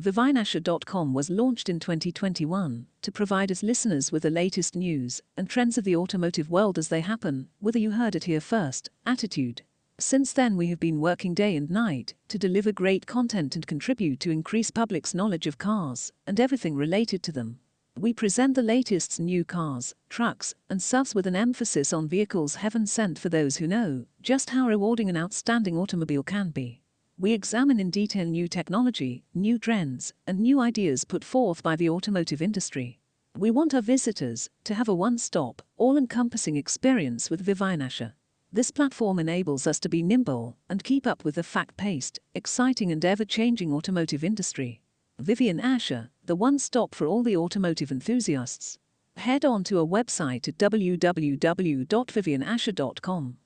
VivineAsher.com was launched in 2021 to provide us listeners with the latest news and trends of the automotive world as they happen, whether you heard it here first, attitude. Since then, we have been working day and night to deliver great content and contribute to increase public's knowledge of cars and everything related to them. We present the latest new cars, trucks, and SUVs with an emphasis on vehicles heaven sent for those who know just how rewarding an outstanding automobile can be. We examine in detail new technology, new trends, and new ideas put forth by the automotive industry. We want our visitors to have a one stop, all encompassing experience with Vivine Asher. This platform enables us to be nimble and keep up with the fact paced, exciting, and ever changing automotive industry. Vivian Asher, the one stop for all the automotive enthusiasts. Head on to our website at www.vivianasher.com.